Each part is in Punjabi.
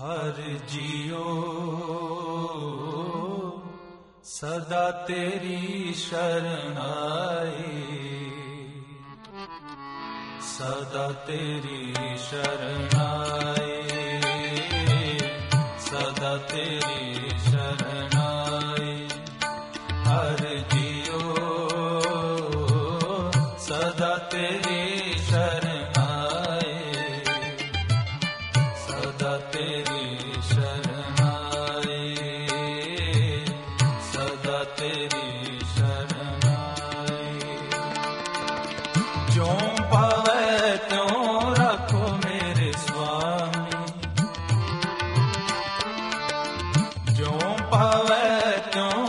ਹਰ ਜੀਓ। ਸਦਾ ਤੇਰੀ ਸ਼ਰਨ ਆਈ ਸਦਾ ਤੇਰੀ ਸ਼ਰਨ ਆਈ ਸਦਾ ਤੇਰੀ ਸ਼ਰਨ ਆਈ ਹਰ ਜੀਓ। ਸਦਾ ਤੇਰੀ ਸ਼ਰਨ ਪਾਵੇ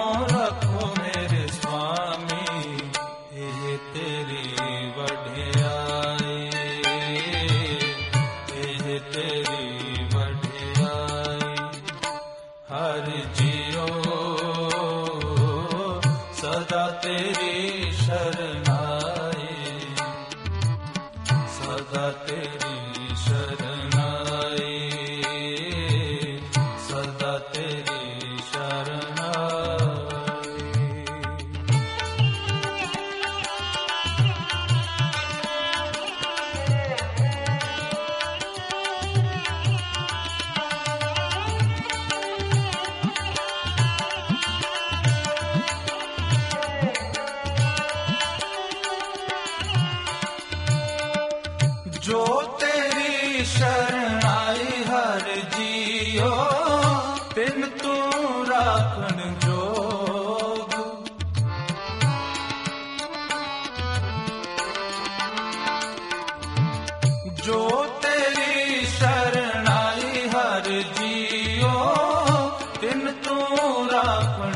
ਜੋ ਤੇਰੀ ਸ਼ਰਨ ਆਈ ਹਰ ਜੀਓ, ਤਿਨ ਤੂੰ ਰਾਖਣ ਜੋਗ। ਜੋ ਤੇਰੀ ਸ਼ਰਨ ਆਈ ਹਰ ਜੀਓ, ਤਿਨ ਤੂੰ ਰਾਖਣ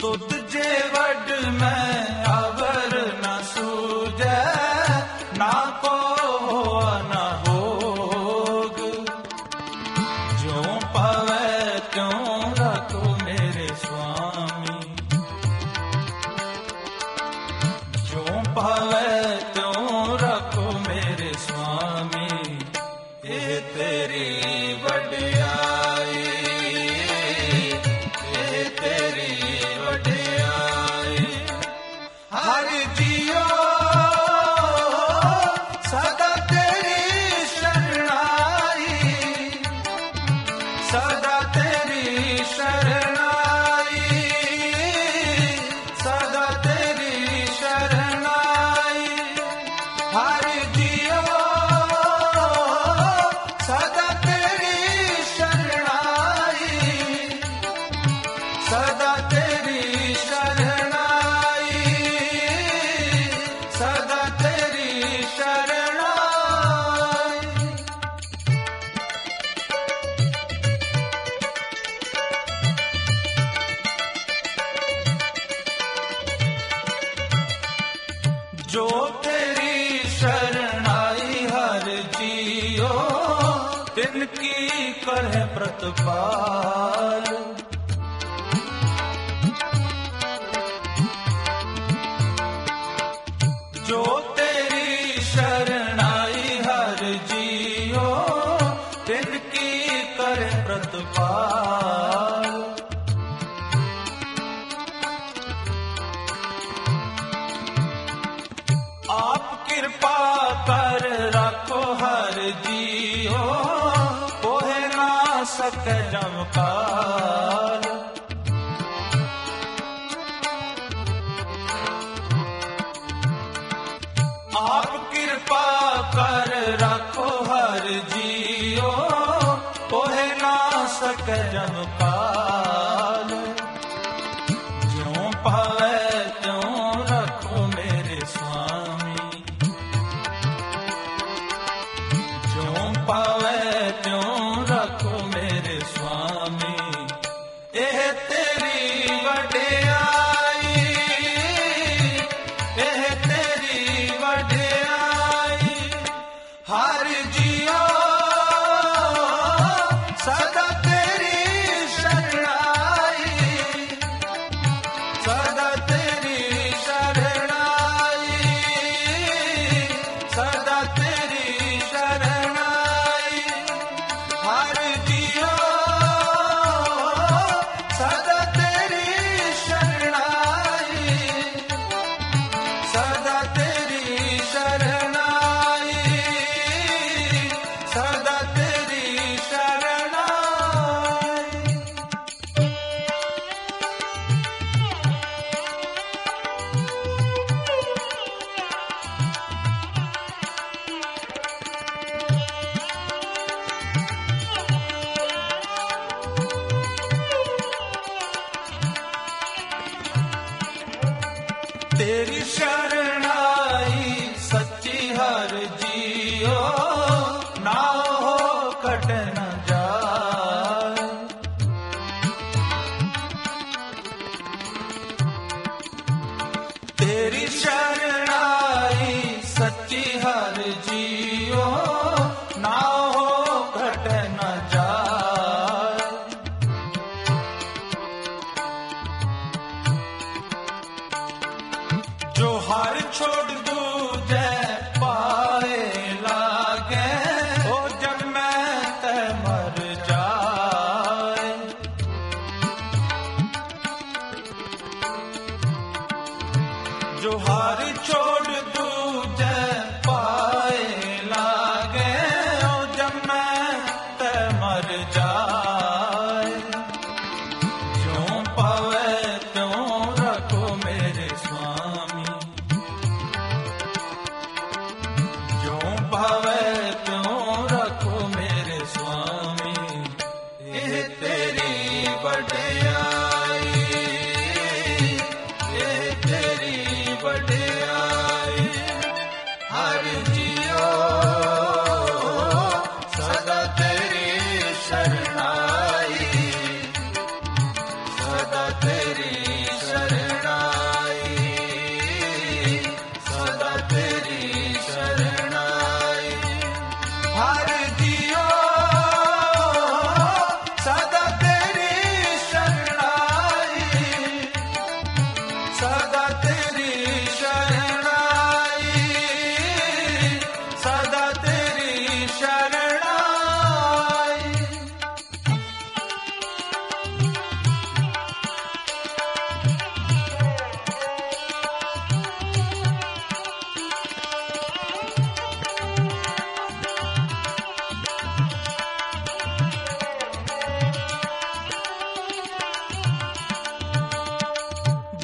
ਤੁਧ ਜੇ ਵੱਡ ਮੈਂ ਜੋ ਤੇਰੀ ਸ਼ਰਣਾਈ ਹਰ ਜੀਓ ਤਿਨ ਕੀ ਕਰਹਿ ਪ੍ਰਤਪਾਲ। ਜਮ ਪਾਲ। ਜਿਉ ਪਾਵੇ ਤਿਉ ਰੱਖੋ ਮੇਰੇ ਸੁਆਮੀ। ਜਿਉ ਪਾਵੇ ਤਿਉ ਰੱਖੋ ਮੇਰੇ ਸੁਆਮੀ। ਇਹ ਤੇਰੀ ਵਡਿਆ it's just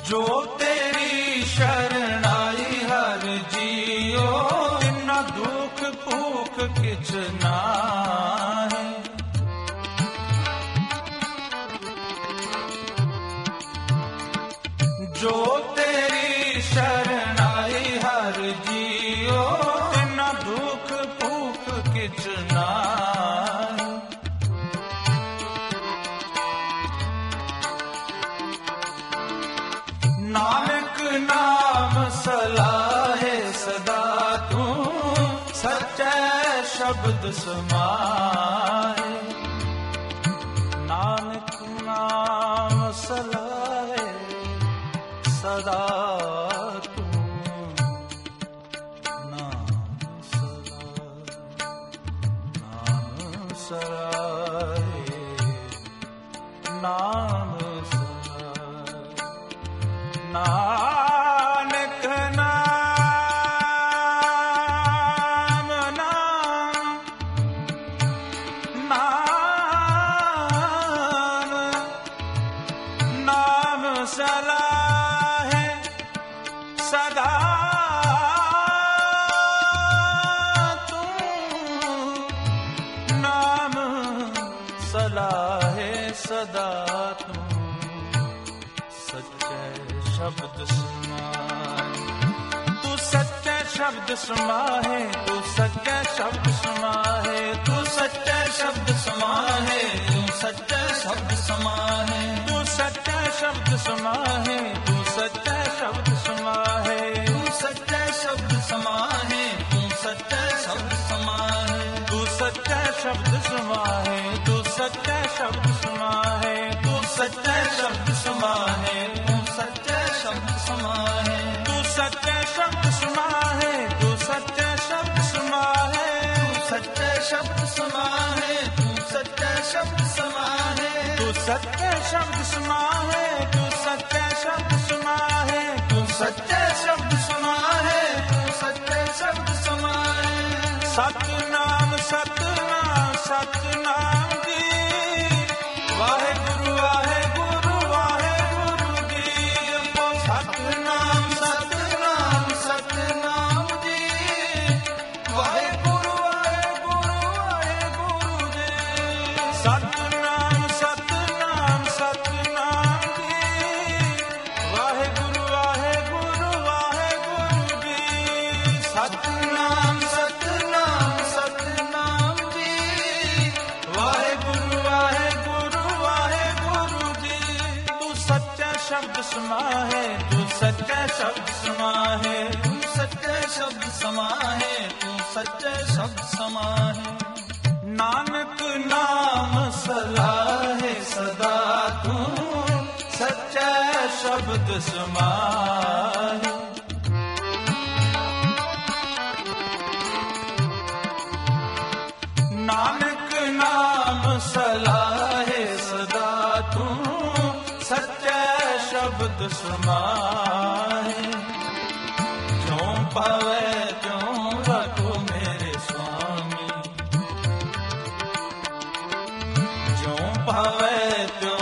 ਜੋ ਸ਼ਬਦ ਸਮਾਏ। ਨਾਨਕ ਨਾਮ ਸਲਾਏ ਸਦਾ ਤੂੰ ਨਾਮ ਸਲਾਏ। ਨਾਮ ਸਲਾਏ। हौसला है सदा तू नाम सलाह है सदा तू सच्चे शब्द समाए तू सच्चे शब्द समा है तू सच्चे शब्द समा है तू सच्चे शब्द समा है तू सच्चे शब्द समा ਸ਼ਬਦ ਸਮਾਹੇ ਤੂੰ ਸੱਚਾ ਸ਼ਬਦ ਸਮਾਹੇ ਤੂੰ ਸੱਚਾ ਸ਼ਬਦ ਸਮਾਹੇ ਤੂੰ ਸੱਚਾ ਸ਼ਬਦ ਸਮਾਹੇ ਤੂੰ ਸੱਚਾ ਸ਼ਬਦ ਸਮਾਹੇ ਤੂੰ ਸੱਚਾ ਸ਼ਬਦ ਸਮਾਹੇ ਤੂੰ ਸੱਚਾ ਸ਼ਬਦ ਸਮਾਹੇ ਤੂੰ ਸੱਚਾ ਸ਼ਬਦ ਸਮਾਹੇ ਤੂੰ ਸੱਚਾ ਸ਼ਬਦ ਸਮਾਹੇ ਤੂੰ ਸੱਚਾ ਸ਼ਬਦ ਸਮਾਹੇ ਤੂੰ ਸੱਚਾ ਸ਼ਬਦ ਸਮਾਹੇ ਤੂੰ ਸੱਚਾ ਸ਼ਬਦ ਸਮਾਹੇ ਸਤਨਾਮ ਸਤਨਾਮ सतना ਸ਼ਬਦ ਸਮਾਹੇ ਤੂੰ ਸੱਚੇ ਸ਼ਬਦ ਸਮਾਹੇ, ਤੂੰ ਸੱਚੇ ਸ਼ਬਦ ਸਮਾਹੇ। ਨਾਨਕ ਨਾਮ ਸਲਾਹੇ ਸਦਾ ਤੂੰ ਸੱਚਾ ਸ਼ਬਦ ਸਮਾਹੇ। भवतु